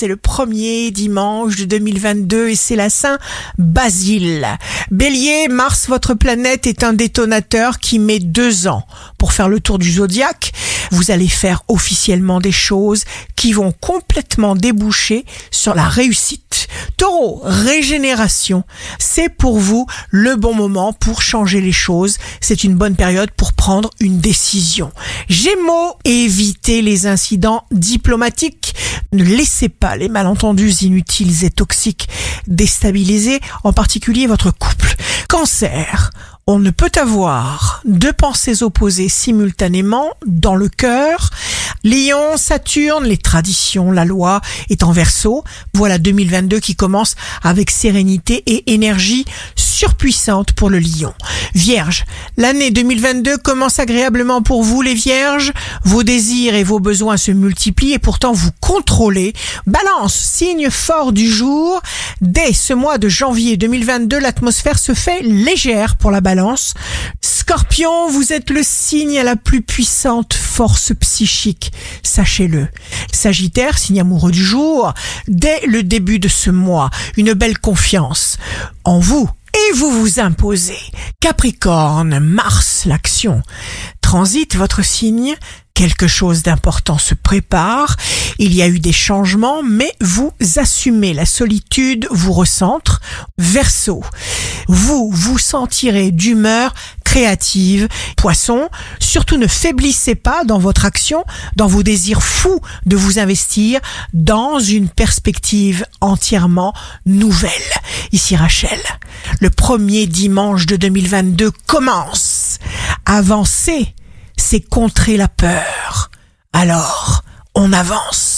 C'est le premier dimanche de 2022 et c'est la Saint Basile. Bélier, Mars, votre planète, est un détonateur qui met deux ans pour faire le tour du zodiaque. Vous allez faire officiellement des choses qui vont complètement déboucher sur la réussite. Taureau, régénération. C'est pour vous le bon moment pour changer les choses. C'est une bonne période pour prendre une décision. Gémeaux, évitez les incidents diplomatiques. Ne laissez pas les malentendus inutiles et toxiques déstabiliser en particulier votre couple. Cancer, on ne peut avoir deux pensées opposées simultanément dans le cœur. Lion, Saturne, les traditions, la loi est en verso. Voilà 2022 qui commence avec sérénité et énergie surpuissante pour le lion. Vierge, l'année 2022 commence agréablement pour vous les vierges. Vos désirs et vos besoins se multiplient et pourtant vous contrôlez. Balance, signe fort du jour. Dès ce mois de janvier 2022, l'atmosphère se fait légère pour la balance. Scorpion, vous êtes le signe à la plus puissante force psychique, sachez-le. Sagittaire, signe amoureux du jour, dès le début de ce mois, une belle confiance en vous et vous vous imposez. Capricorne, Mars, l'action. Transite votre signe, quelque chose d'important se prépare, il y a eu des changements, mais vous assumez la solitude, vous recentre. Verseau, vous vous sentirez d'humeur créative. Poisson, surtout ne faiblissez pas dans votre action, dans vos désirs fous de vous investir dans une perspective entièrement nouvelle. Ici Rachel, le premier dimanche de 2022 commence. Avancer, c'est contrer la peur. Alors, on avance.